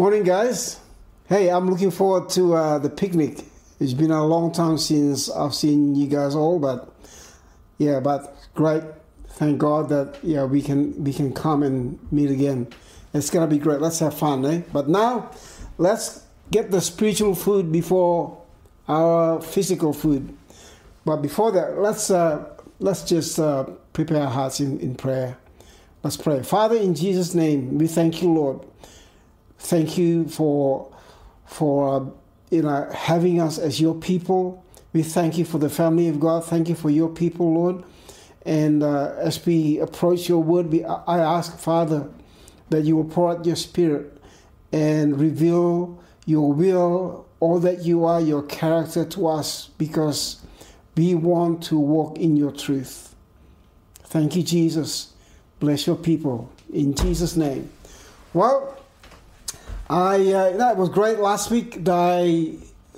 Morning, guys. Hey, I'm looking forward to uh, the picnic. It's been a long time since I've seen you guys all, but yeah, but great. Thank God that yeah we can we can come and meet again. It's gonna be great. Let's have fun, eh? But now, let's get the spiritual food before our physical food. But before that, let's uh, let's just uh, prepare our hearts in, in prayer. Let's pray. Father, in Jesus' name, we thank you, Lord. Thank you for for uh, you know having us as your people. We thank you for the family of God. Thank you for your people, Lord. And uh, as we approach your word, we, I ask, Father, that you will pour out your spirit and reveal your will, all that you are, your character to us, because we want to walk in your truth. Thank you, Jesus. Bless your people. In Jesus' name. Well, I uh, that was great last week. I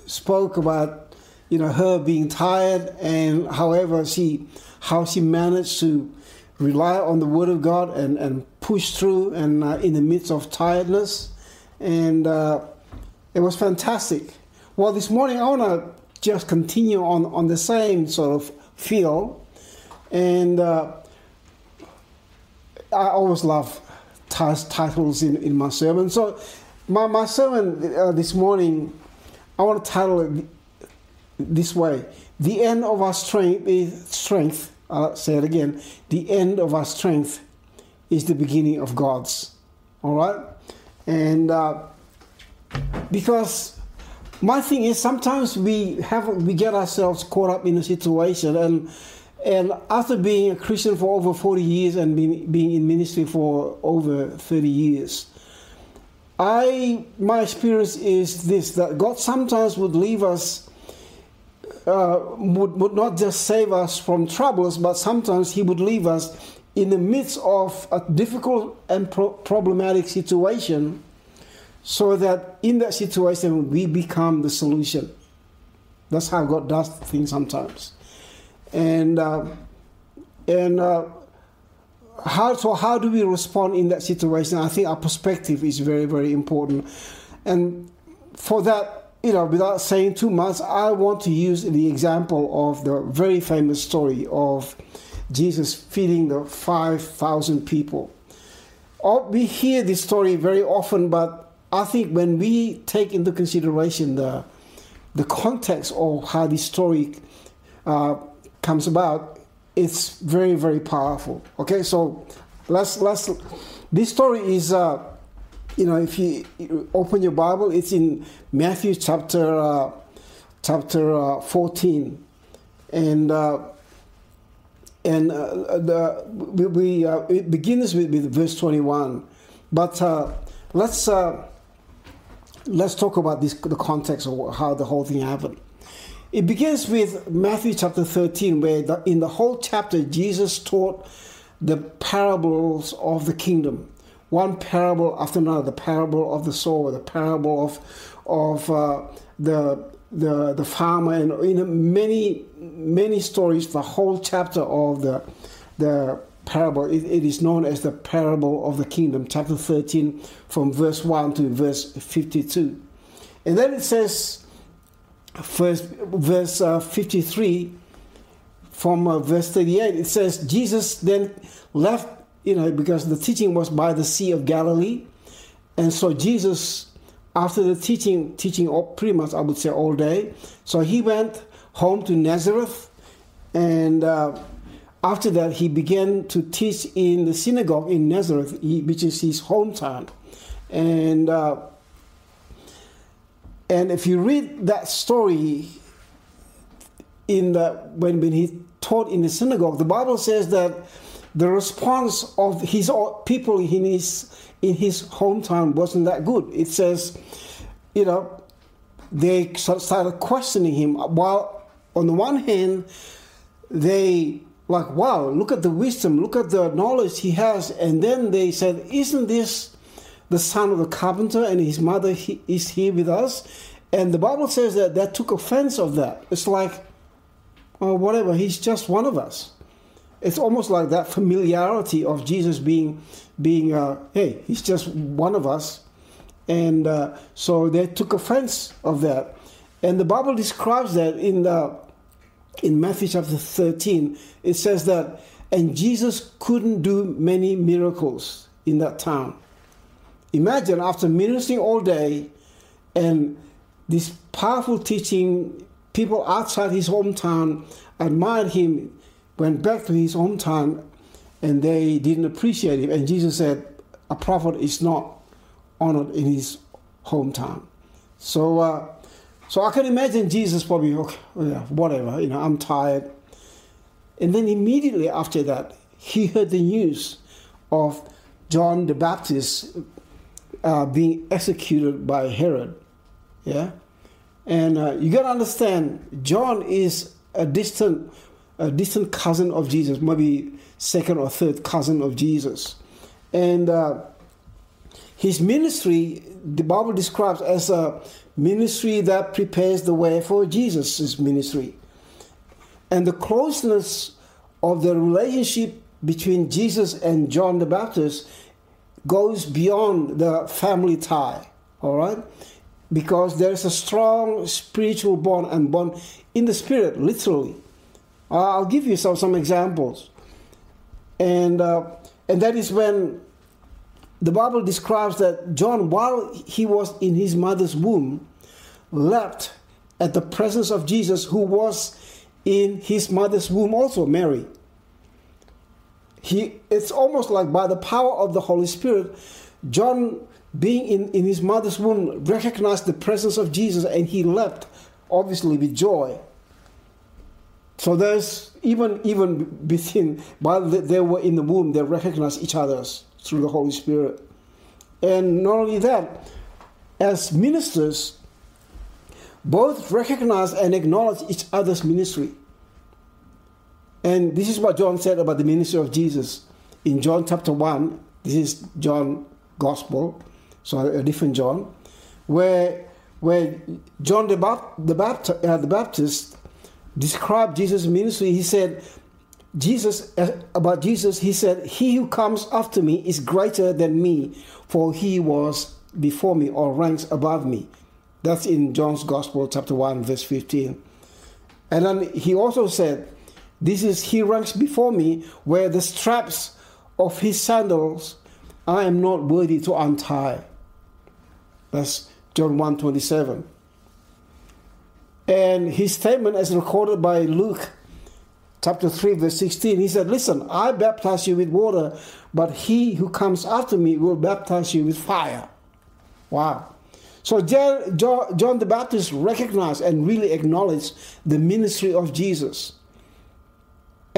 spoke about you know her being tired and however she how she managed to rely on the word of God and, and push through and uh, in the midst of tiredness and uh, it was fantastic. Well, this morning I want to just continue on on the same sort of feel and uh, I always love titles in, in my sermon so my, my sermon uh, this morning, I want to title it this way The end of our strength is strength. I'll say it again. The end of our strength is the beginning of God's. All right? And uh, because my thing is sometimes we have we get ourselves caught up in a situation and and after being a Christian for over 40 years and being, being in ministry for over 30 years, I my experience is this that God sometimes would leave us uh, would, would not just save us from troubles, but sometimes He would leave us in the midst of a difficult and pro- problematic situation, so that in that situation we become the solution. That's how God does things sometimes, and uh, and uh, how so how do we respond in that situation? I think our perspective is very very important. And for that you know without saying too much i want to use the example of the very famous story of jesus feeding the 5000 people. We hear this story very often but i think when we take into consideration the the context of how this story uh, comes about it's very very powerful. Okay so let's let's this story is uh you know if you open your bible it's in matthew chapter uh, chapter uh, 14 and uh, and uh, the we, we uh, it begins with, with verse 21 but uh, let's uh, let's talk about this the context of how the whole thing happened it begins with Matthew chapter 13, where the, in the whole chapter, Jesus taught the parables of the kingdom. One parable after another, the parable of the sower, the parable of, of uh, the, the, the farmer, and know, many, many stories, the whole chapter of the, the parable. It, it is known as the parable of the kingdom, chapter 13, from verse 1 to verse 52. And then it says, first, verse uh, 53 from uh, verse 38 it says jesus then left you know because the teaching was by the sea of galilee. And so jesus after the teaching teaching all, pretty much i would say all day so he went home to nazareth. And uh, after that he began to teach in the synagogue in nazareth which is his hometown. And uh, and if you read that story in the when, when he taught in the synagogue, the Bible says that the response of his people in his in his hometown wasn't that good. It says, you know, they started questioning him. While on the one hand, they like, wow, look at the wisdom, look at the knowledge he has, and then they said, isn't this the son of the carpenter, and his mother is here with us. And the Bible says that that took offense of that. It's like, well, whatever, he's just one of us. It's almost like that familiarity of Jesus being, being, uh, hey, he's just one of us. And uh, so they took offense of that. And the Bible describes that in the in Matthew chapter 13, it says that, and Jesus couldn't do many miracles in that town. Imagine after ministering all day and this powerful teaching, people outside his hometown admired him, went back to his hometown, and they didn't appreciate him. And Jesus said, A prophet is not honored in his hometown. So, uh, so I can imagine Jesus probably, okay, whatever, you know, I'm tired. And then immediately after that, he heard the news of John the Baptist uh, being executed by Herod. Yeah, and uh, you got to understand, John is a distant, a distant cousin of Jesus, maybe second or third cousin of Jesus, and uh, his ministry, the Bible describes as a ministry that prepares the way for Jesus' ministry. And the closeness of the relationship between Jesus and John the Baptist goes beyond the family tie, all right? Because there's a strong spiritual bond and bond in the spirit, literally. I'll give you some, some examples. And, uh, and that is when the Bible describes that John, while he was in his mother's womb, leapt at the presence of Jesus, who was in his mother's womb also, Mary. He, it's almost like by the power of the Holy Spirit, John, being in, in his mother's womb, recognized the presence of Jesus and he leapt, obviously, with joy. So there's even even within while they were in the womb, they recognized each other through the Holy Spirit. And not only that, as ministers, both recognize and acknowledge each other's ministry. And this is what John said about the ministry of Jesus in John chapter 1. This is John Gospel, so a different John, where, where John the, the, Baptist, uh, the Baptist described Jesus' ministry. He said, Jesus uh, about Jesus, he said, He who comes after me is greater than me, for he was before me or ranks above me. That's in John's Gospel, chapter 1, verse 15. And then he also said, This is he ranks before me, where the straps of his sandals I am not worthy to untie. That's John 1 27. And his statement, as recorded by Luke chapter 3, verse 16, he said, Listen, I baptize you with water, but he who comes after me will baptize you with fire. Wow. So John the Baptist recognized and really acknowledged the ministry of Jesus.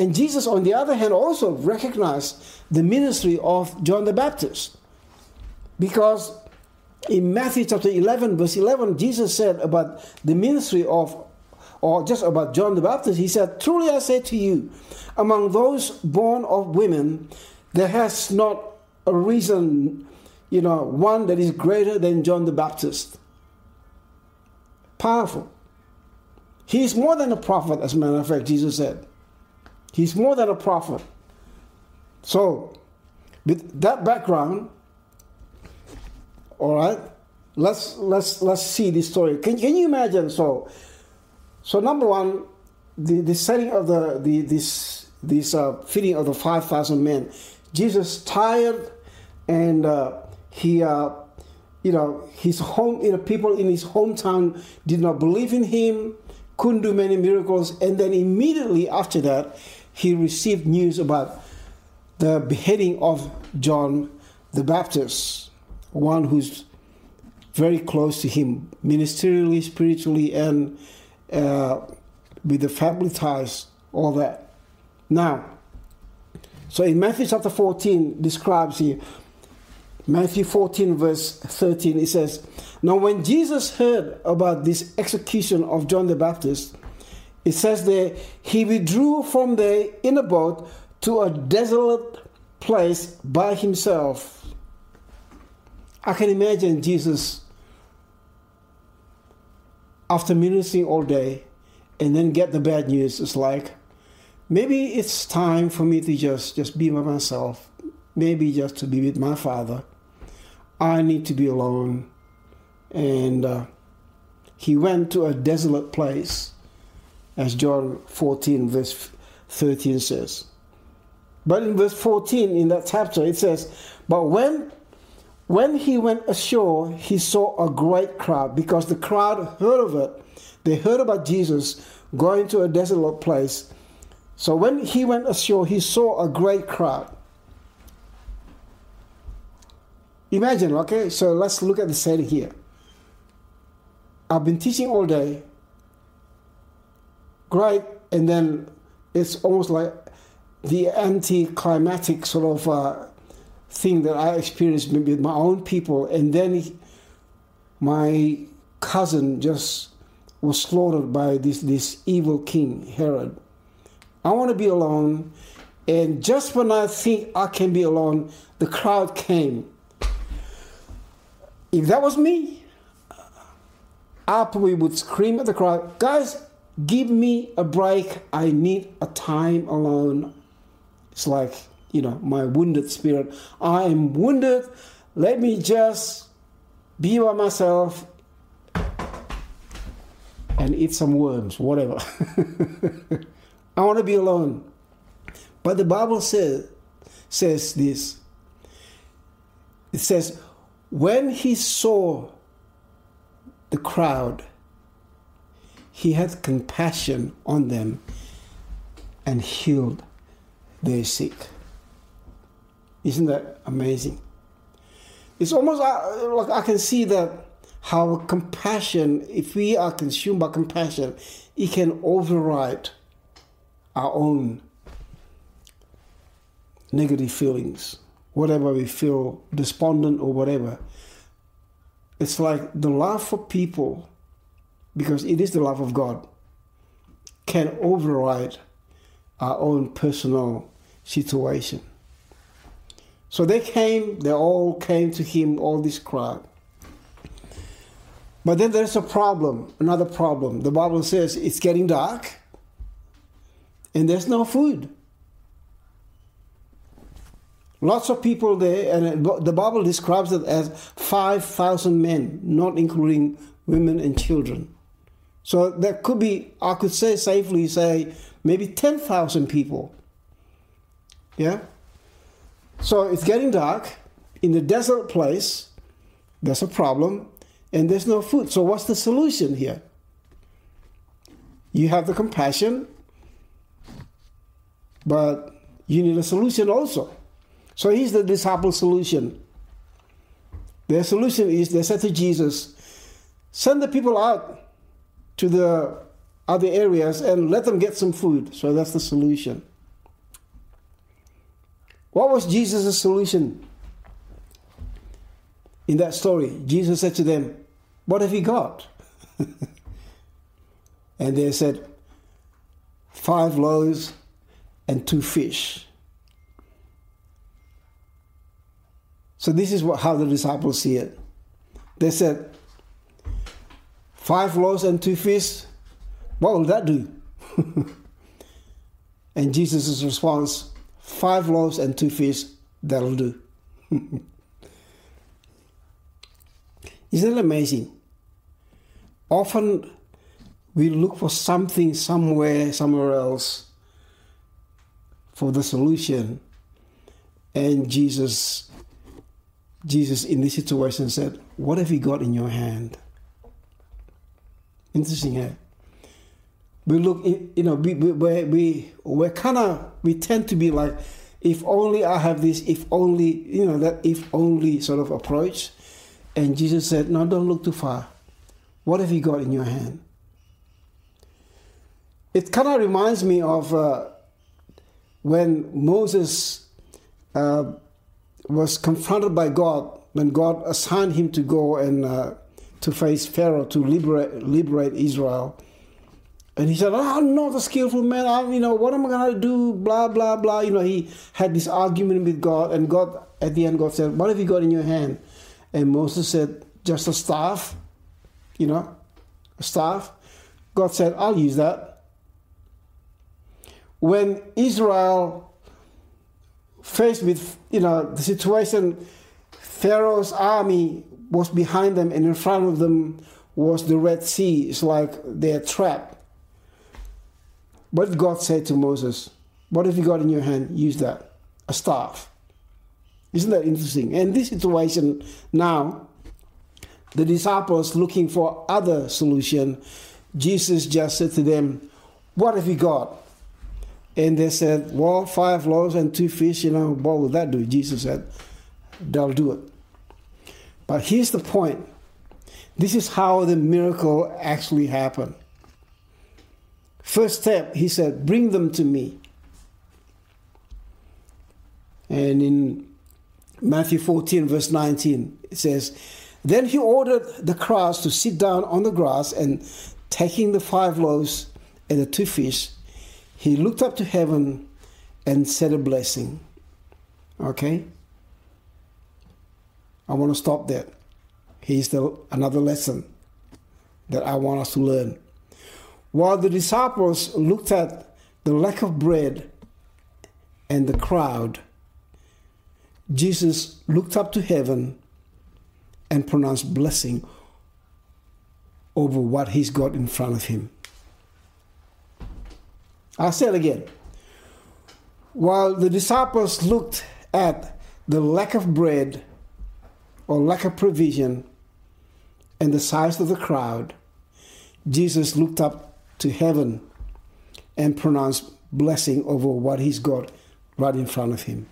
And Jesus, on the other hand, also recognized the ministry of John the Baptist. Because in Matthew chapter 11, verse 11, Jesus said about the ministry of or just about John the Baptist, he said, Truly I say to you, among those born of women, there has not arisen, you know, one that is greater than John the Baptist. Powerful. He is more than a prophet, as a matter of fact, Jesus said. He's more than a prophet. So, with that background, all right, let's let's let's see this story. Can, can you imagine? So, so number one, the, the setting of the, the this this uh, feeding of the five thousand men. Jesus tired, and uh, he, uh, you know, his home, you know, people in his hometown did not believe in him, couldn't do many miracles, and then immediately after that, he received news about the beheading of John the Baptist, one who's very close to him ministerially, spiritually, and uh, with the family ties, all that. Now, so in Matthew chapter 14 describes here, Matthew 14 verse 13, it says, Now when Jesus heard about this execution of John the Baptist, it says there, he withdrew from there in a boat to a desolate place by himself. I can imagine Jesus after ministering all day and then get the bad news, it's like, maybe it's time for me to just, just be by myself, maybe just to be with my father. I need to be alone. and uh, he went to a desolate place, as John 14, verse 13 says. But in verse 14 in that chapter, it says, But when when he went ashore, he saw a great crowd because the crowd heard of it. They heard about Jesus going to a desolate place. So when he went ashore, he saw a great crowd. Imagine, okay, so let's look at the setting here. I've been teaching all day, great, and then it's almost like the anti-climatic sort of uh, thing that I experienced with my own people, and then he, my cousin just was slaughtered by this this evil king Herod. I want to be alone, and just when I think I can be alone, the crowd came. If that was me, I probably would scream at the crowd, guys, give me a break. I need a time alone. It's like, you know, my wounded spirit. I am wounded. Let me just be by myself and eat some worms, whatever. I want to be alone. But the Bible says, says this. It says, when he saw the crowd, he had compassion on them and healed their sick. Isn't that amazing? It's almost uh, like I can see that how compassion, if we are consumed by compassion, it can override our own negative feelings, whatever we feel despondent or whatever. It's like the love for people, because it is the love of God, can override our own personal situation. So they came, they all came to him, all this crowd. But then there's a problem, another problem. The Bible says it's getting dark and there's no food. Lots of people there, and the Bible describes it as 5,000 men, not including women and children. So there could be, I could say safely say, maybe 10,000 people yeah? So it's getting dark in the desert place. There's a problem and there's no food. So what's the solution here? You have the compassion, but you need a solution also. So here's the disciple solution. Their solution is they said to Jesus, send the people out to the other areas and let them get some food. So that's the solution. What was Jesus' solution in that story? Jesus said to them, What have you got? and they said, Five loaves and two fish. So this is what, how the disciples see it. They said, Five loaves and two fish, what will that do? and Jesus' response, five loaves and two fish, that'll do. Isn't it amazing? Often we look for something somewhere, somewhere else for the solution. And Jesus, Jesus in this situation said, What have you got in your hand? Interesting, eh? we look, you know, we we we we're kind of we tend to be like, if only I have this, if only you know that if only sort of approach, and Jesus said, no, don't look too far. What have you got in your hand? It kind of reminds me of uh, when Moses uh, was confronted by God when God assigned him to go and uh, to face Pharaoh to liberate liberate Israel and he said, oh, I'm not a skillful man. I, you know, what am I going to do? Blah, blah, blah. You know, he had this argument with God. And God, at the end, God said, What have you got in your hand? And Moses said, Just a staff. You know, a staff. God said, I'll use that. When Israel faced with, you know, the situation, Pharaoh's army was behind them, and in front of them was the Red Sea. It's like they're trapped. But God said to Moses, What have you got in your hand? Use that. A staff. Isn't that interesting? And this situation now, the disciples looking for other solution, Jesus just said to them, What have you got? And they said, Well, five loaves and two fish, you know, what will that do? Jesus said, They'll do it. But here's the point this is how the miracle actually happened. First step, he said, Bring them to me. And in Matthew 14, verse 19, it says, Then he ordered the crowds to sit down on the grass, and taking the five loaves and the two fish, he looked up to heaven and said a blessing. Okay? I want to stop there. Here's the, another lesson that I want us to learn. While the disciples looked at the lack of bread and the crowd, Jesus looked up to heaven and pronounced blessing over what he's got in front of him. I'll say it again. While the disciples looked at the lack of bread or lack of provision and the size of the crowd, Jesus looked up to heaven and pronounced blessing over what he's got right in front of him.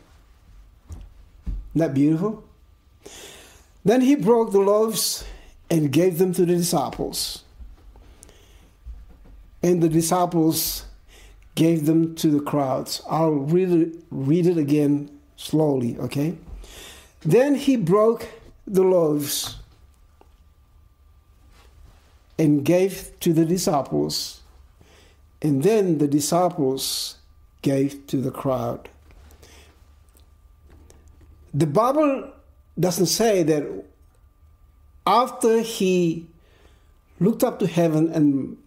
Isn't that beautiful? Then he broke the loaves and gave them to the disciples. And the disciples gave them to the crowds. I'll read it, read it again slowly, okay? Then he broke the loaves and gave to the disciples, and then the disciples gave to the crowd. The Bible doesn't say that after he looked up to heaven and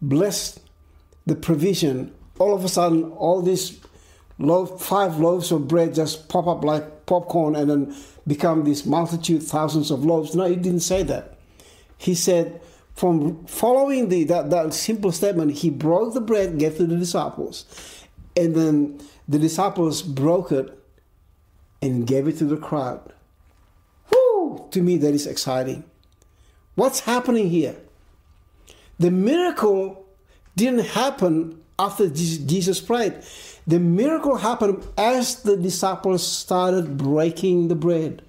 blessed the provision, all of a sudden all these loaf, five loaves of bread just pop up like popcorn and then become this multitude, thousands of loaves. No, he didn't say that. He said, from following the that, that simple statement, he broke the bread, gave to the disciples, and then the disciples broke it and gave it to the crowd. Whoo! To me, that is exciting. What's happening here? The miracle didn't happen after Jesus prayed. The miracle happened as the disciples started breaking the bread.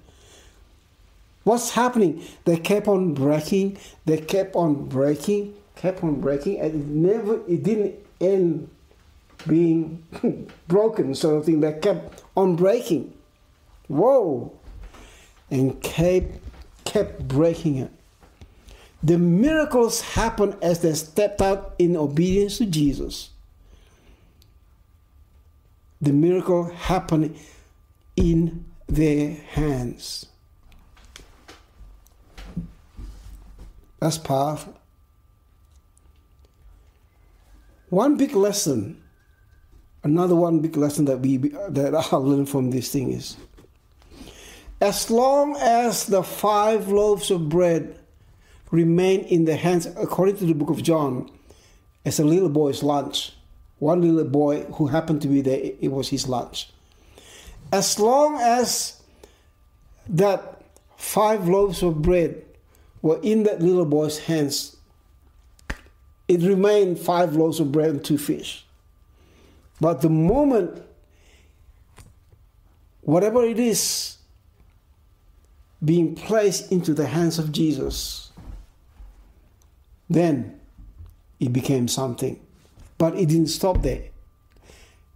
What's happening? They kept on breaking, they kept on breaking, kept on breaking, and it never, it didn't end being broken, sort of thing. They kept on breaking. Whoa! And kept, kept breaking it. The miracles happened as they stepped out in obedience to Jesus. The miracle happened in their hands. That's powerful. One big lesson, another one big lesson that we that I learned from this thing is, as long as the five loaves of bread remain in the hands, according to the book of John, as a little boy's lunch. One little boy who happened to be there, it was his lunch. As long as that five loaves of bread were in that little boy's hands, it remained five loaves of bread and two fish. But the moment, whatever it is, being placed into the hands of Jesus, then it became something. But it didn't stop there.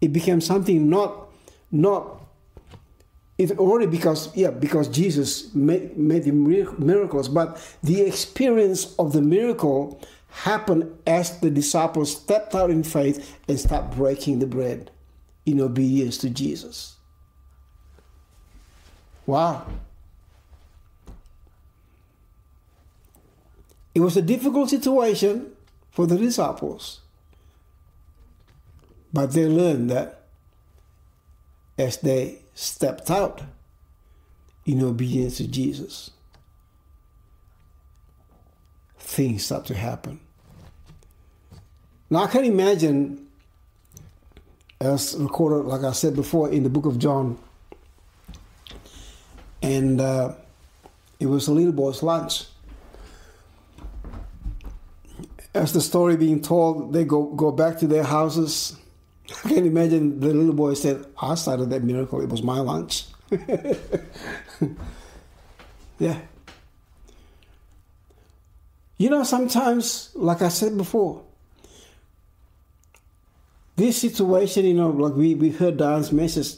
It became something not not it already because yeah because jesus made, made the miracles. But the experience of the miracle happened as the disciples stepped out in faith and start breaking the bread in obedience to jesus. Wow. It was a difficult situation for the disciples but they learned that as they stepped out in obedience to Jesus. things start to happen. Now I can imagine, as recorded, like I said before, in the book of John, and uh, it was a little boy's lunch. As the story being told, they go, go back to their houses. I can imagine the little boy said, I started that miracle, it was my lunch. yeah. You know, sometimes, like I said before, this situation, you know, like we, we heard Dan's message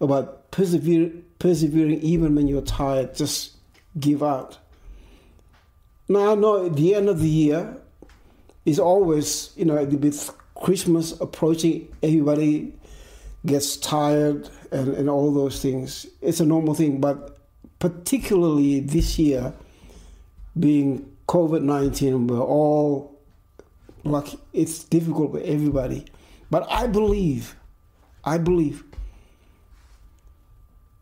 about persevere, persevering even when you're tired, just give out. Now I know at the end of the year is always, you know, with Christmas approaching, everybody gets tired and, and all those things. It's a normal thing, but particularly this year, being COVID 19, we're all like, it's difficult for everybody. But I believe, I believe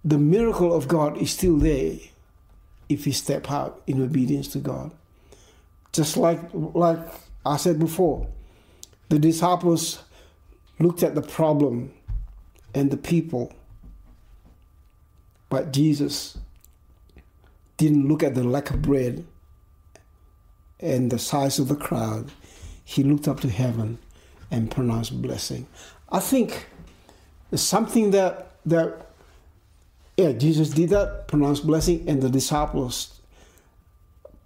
the miracle of God is still there if we step out in obedience to God. Just like like I said before, the disciples looked at the problem and the people, but Jesus didn't look at the lack of bread and the size of the crowd. He looked up to heaven and pronounced blessing. I think it's something that that yeah, Jesus did that, pronounced blessing, and the disciples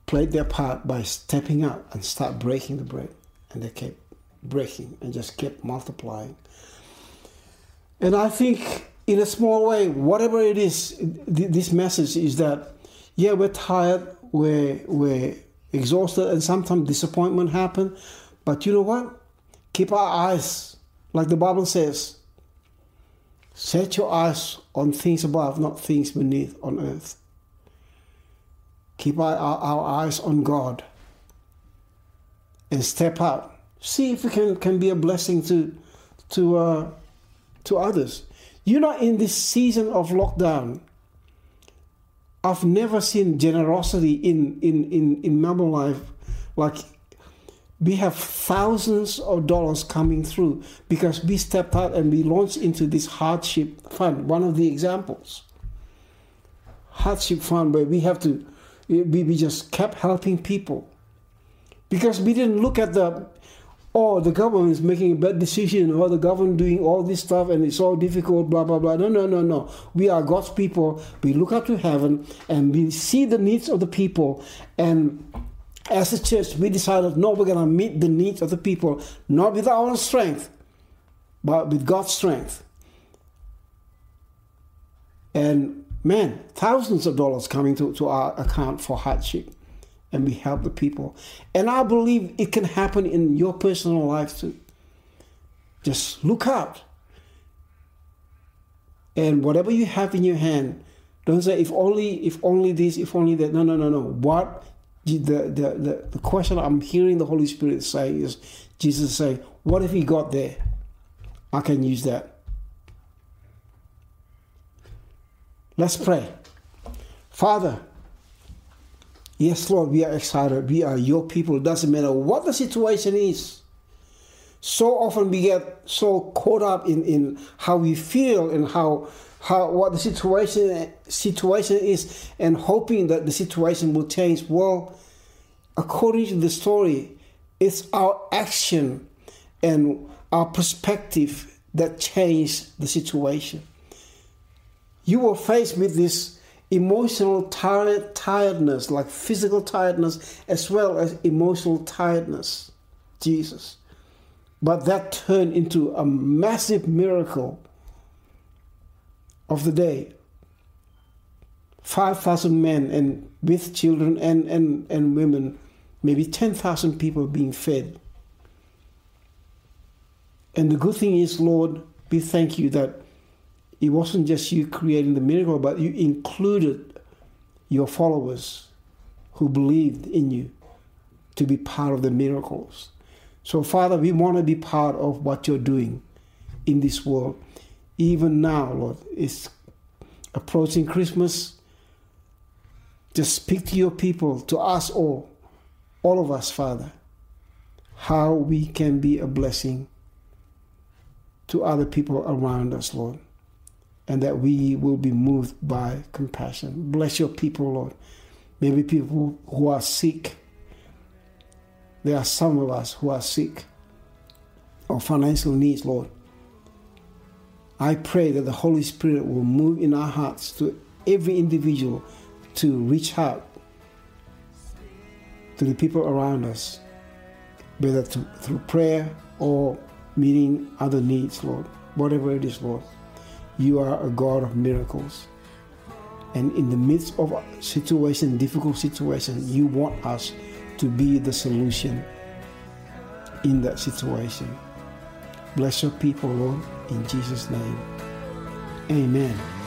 played their part by stepping up and start breaking the bread. And they kept breaking and just kept multiplying. And I think, in a small way, whatever it is, this message is that, yeah, we're tired, we're, we're exhausted, and sometimes disappointment happen. But you know what? Keep our eyes, like the Bible says, Set your eyes on things above, not things beneath on earth. Keep our, our eyes on God and step out. See if we can, can be a blessing to, to, uh, to others. You know, in this season of lockdown, I've never seen generosity in, in, in, in Melbourne life like we have thousands of dollars coming through because we stepped out and we launched into this hardship fund. One of the examples, hardship fund, where we have to, we, we just kept helping people because we didn't look at the, oh, the government is making a bad decision, or the government doing all this stuff and it's all difficult, blah, blah, blah. No, no, no, no. We are God's people. We look up to heaven and we see the needs of the people and as a church, we decided no, we're going to meet the needs of the people, not with our own strength, but with God's strength. And man, thousands of dollars coming to, to our account for hardship. And we help the people. And I believe it can happen in your personal life too. Just look out. And whatever you have in your hand, don't say if only if only this, if only that. No, no, no, no. What the, the, the, the question I'm hearing the Holy Spirit say is Jesus say, What if he got there? I can use that. Let's pray. Father, yes, Lord, we are excited. We are your people. It doesn't matter what the situation is. So often we get so caught up in, in how we feel and how how what the situation situation is and hoping that the situation will change. Well, according to the story, it's our action and our perspective that changed the situation. You were faced with this emotional tired, tiredness, like physical tiredness, as well as emotional tiredness, Jesus. But that turned into a massive miracle of the day. 5,000 men and with children and, and, and women, maybe 10,000 people being fed. And the good thing is, Lord, we thank you that it wasn't just you creating the miracle, but you included your followers who believed in you to be part of the miracles. So, Father, we want to be part of what you're doing in this world even now, Lord. It's approaching Christmas. Just speak to your people, to us all, all of us, Father, how we can be a blessing to other people around us, Lord, and that we will be moved by compassion. Bless your people, Lord. Maybe people who are sick. There are some of us who are sick or financial needs, Lord. I pray that the Holy Spirit will move in our hearts to every individual to reach out to the people around us, whether through prayer or meeting other needs, Lord. Whatever it is, Lord. You are a God of miracles. And in the midst of situation, difficult situation, you want us to be the solution in that situation. Bless your people, Lord, in Jesus' name. Amen.